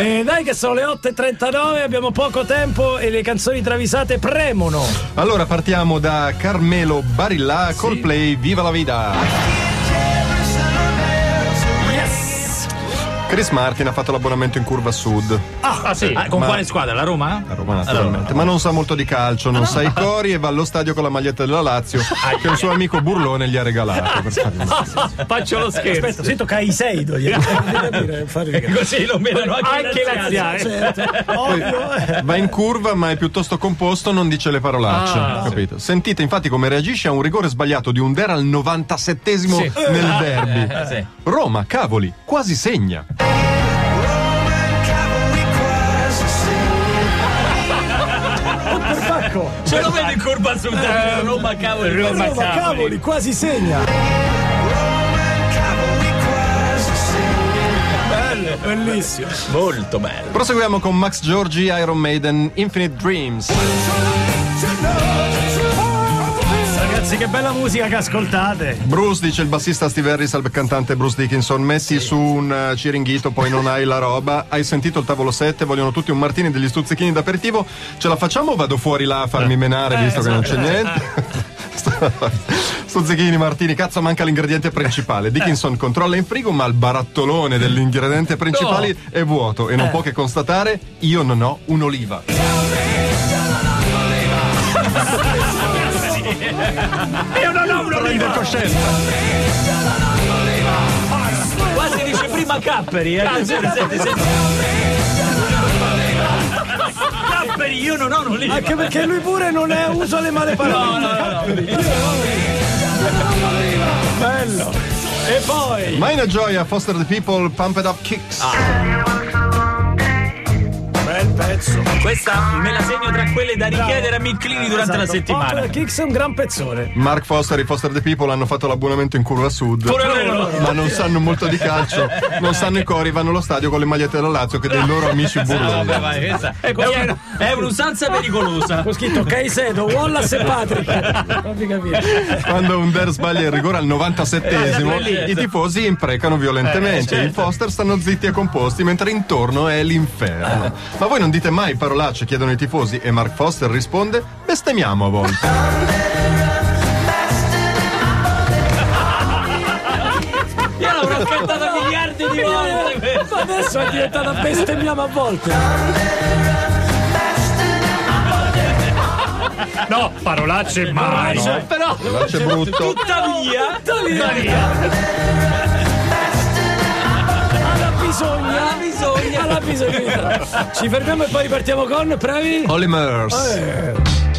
Eh, dai che sono le 8.39, abbiamo poco tempo e le canzoni travisate premono. Allora partiamo da Carmelo Barilla, Coldplay, Viva la Vida. Chris Martin ha fatto l'abbonamento in curva sud. Ah, sì. Ah, con Ma- quale squadra? La Roma? A Roma naturalmente, ma non sa molto di calcio, non sa i cori e va allo stadio con la maglietta della Lazio che un suo amico Burlone gli ha regalato. Faccio lo scherzo. Aspetta, sento Caiseido. gli- rigare. Così lo menano anche, Anche laziale. Eh. Va in curva ma è piuttosto composto, non dice le parolacce. capito? Sentite infatti come reagisce a un rigore sbagliato di Under al 97esimo Sì. nel derby. Eh, sì. Roma, cavoli, quasi segna. Pacco. Ce lo vedo in curva sud. eh, Roma, cavolo. Roma, cavoli, quasi segna. Bello, bellissimo. Molto bello. Proseguiamo con Max Giorgi, Iron Maiden, Infinite Dreams. Ragazzi, che bella musica che ascoltate. Bruce dice il bassista Steve Harris al cantante Bruce Dickinson. Messi su un eh, ciringhito poi non hai la roba. Hai sentito il tavolo 7 vogliono tutti un martini degli stuzzichini d'aperitivo. Ce la facciamo o vado fuori là a farmi menare visto che non c'è niente? Stuzzichini martini cazzo manca l'ingrediente principale. Dickinson controlla in frigo ma il barattolone dell'ingrediente principale è vuoto e non può che constatare io non ho un'oliva. Io non ho prende coscienza Quasi dice prima Capperi. Eh. Senti, senti, senti. Capperi, io non ho un oliva. Anche perché lui pure non è uso le male parole. No, no, no, no. Bello. E poi. Mina Gioia Foster the People Pumped Up Kicks Bel pezzo. Questa me la segno tra quelle da richiedere a mi inclini durante la Esatto. settimana. Popular Kicks è un gran pezzone. Mark Foster e Foster the People hanno fatto l'abbonamento in curva sud Pure loro. ma non sanno molto di calcio, non sanno i cori, vanno allo stadio con le magliette della Lazio che dei loro amici burloni. questa è, è un'usanza pericolosa. Ho scritto Caicedo, Wallace e Patrick. Capire. Quando un Der sbaglia il rigore al 97esimo, Eh, i tifosi imprecano violentemente. I Foster stanno zitti e composti, mentre intorno è l'inferno. Ma voi non dite mai parolacce, chiedono i tifosi, e Mark Foster risponde: bestemmiamo a volte. Io l'avrò cantata miliardi di volte. Ma adesso è diventata bestemmiamo a volte. No, parolacce mai. Cioè, Però, Parolacce brutto. tuttavia, Alla bisogna. Alla Alla bisogna. Ci fermiamo e poi ripartiamo con Previ. Holly Murs.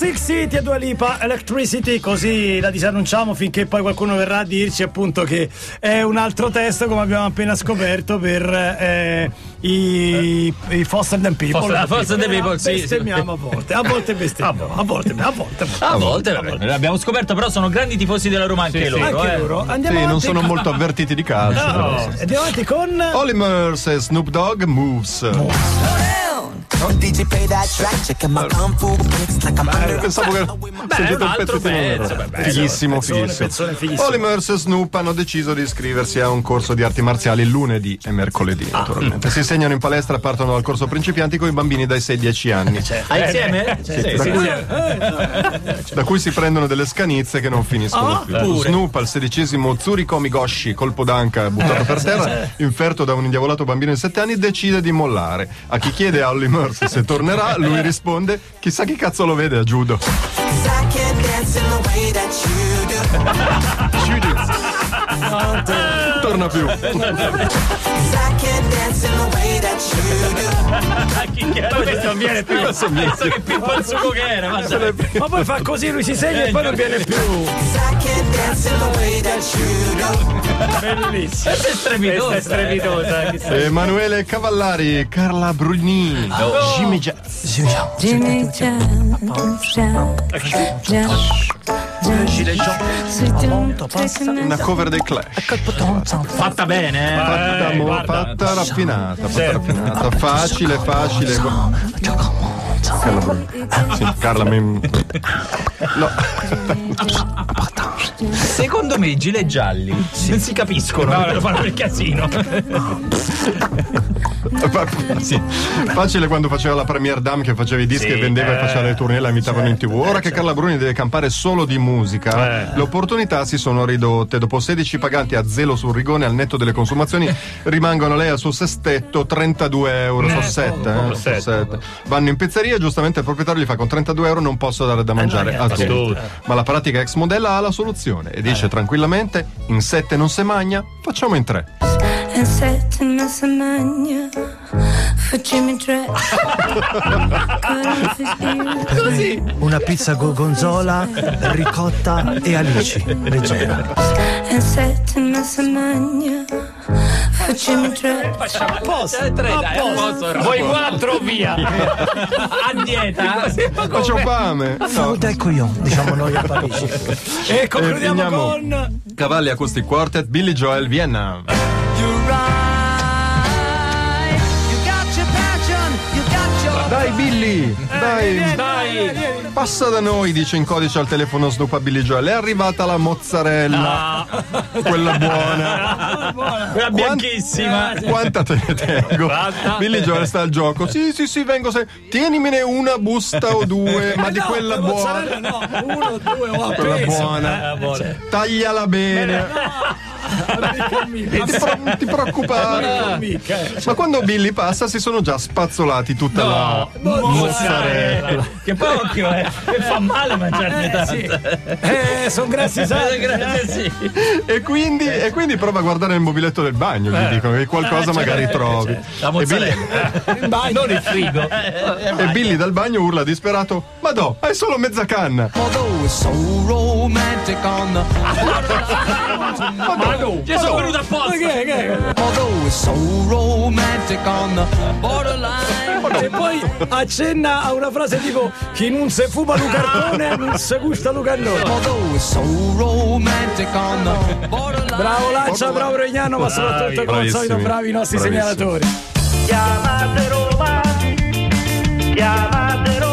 Six City e Dua Lipa Electricity, così la disannunciamo finché poi qualcuno verrà a dirci appunto che è un altro testo come abbiamo appena scoperto per eh, i, i Foster and People. Foster- Foster and People, sì, sì. Bestemmiamo a volte, a volte bestemmiamo, a volte, a volte. a volte, vabbè, l'abbiamo scoperto, però sono grandi tifosi della Roma anche loro. Anche eh. loro. Andiamo Sì, non sono molto avvertiti di calcio. però No, sì. Andiamo avanti con Murs e Snoop Dogg Moves. DJ play that track, checking my kung fu kicks like I'm under Pensavo che è sentite un pezzettino pezzo, beh, fighissimo, pezzone, fighissimo. pezzone fighissimo. Murs e Snoop hanno deciso di iscriversi a un corso di arti marziali lunedì e mercoledì, Ah. naturalmente. Si segnano in palestra e partono dal corso principianti con i bambini dai 6 ai 10 anni, Ah, insieme? Sì, da, sì, cui, sì. da cui si prendono delle scanizze che non finiscono più. pure. Snoop al sedicesimo Zuriko Migoshi, colpo d'anca buttato per terra, inferto da un indiavolato bambino di 7 anni, decide di mollare. A chi chiede a Holly Murs se tornerà, lui risponde: chissà chi cazzo lo vede a. Judo. Torna più. 'Cause I can't dance in the way that you do. Chi che era? Questo non viene più. Penso che il sugo che era. ma. Ma poi fa così, lui si segna e poi non viene più. Bellissimo. Questa è strepitosa. È strepitosa. chissà. Emanuele Cavallari, Carla Bruni, Jimmy Jazz. Jimmy Jam. Una cover dei Clash. Fatta bene, eh. Fatta, mo- guarda. fatta raffinata, fatta raffinata. Facile, facile. Carla. Sì, Carla mi... No. Secondo me i gilet gialli non si capiscono, no, fanno il casino. Sì. Facile quando faceva la Premier Dame che faceva i dischi Sì, e vendeva e eh, faceva le tournée, la imitavano in tv. Ora che Carla Bruni deve campare solo di musica, Eh. le opportunità si sono ridotte. Dopo 16 paganti a zelo sul rigone al netto delle consumazioni, rimangono lei al suo sestetto 32 euro. Sono 7, eh? sette. Sono sette. Vanno in pizzeria, giustamente il proprietario gli fa con 32 euro non posso dare da mangiare a tutti. tutti. Ma la pratica ex modella ha la soluzione e dice tranquillamente: in 7 non si magna, facciamo in 3. En sette med semagna Facciamo tre Così. Una pizza gorgonzola, ricotta e alici. Leggera. En sette med semagna Facciamo tre Eh, tre, dai, a posto. Voi quattro via. A dieta. Ma c'ho fame! No. Del coglion, diciamo noi a Parigi. E concludiamo finiamo. con. Cavalli Acoustic Quartet, Billy Joel, Vienna. Dai Billy, dai, Dai. passa da noi, dice in codice al telefono Snoop a Billy Joel. È arrivata la mozzarella, quella buona. Quella bianchissima. Quanta te ne tengo? Quanta? Billy Joel sta al gioco. Sì, sì, sì, vengo se. Tienimene una busta o due, ma di quella buona. No, uno, due, ho Quella appeso. buona. Eh, buona. Tagliala bene. Non ti, pro- ti preoccupare. Mica, eh. Ma quando Billy passa si sono già spazzolati tutta la mozzarella. Che poi occhio, eh. Che fa male mangiarne tanto. Eh, sono grassi sani. Grazie, sì. E quindi, e quindi prova a guardare il mobiletto del bagno, gli dicono che qualcosa magari trovi. La E Billy, mozzarella. Non il frigo. e Billy dal bagno urla disperato: Ma no, hai solo mezza canna! It's so romantic on the sono venuto apposta. Che, che. So e poi accenna a una frase tipo chi non se fuma lu cartone non se gusta lu cannone. So bravo Lancia, bravo Regnano, ma soprattutto come al solito bravi i nostri Bravissimi. segnalatori. Chiamate Roma, chiamate Roma.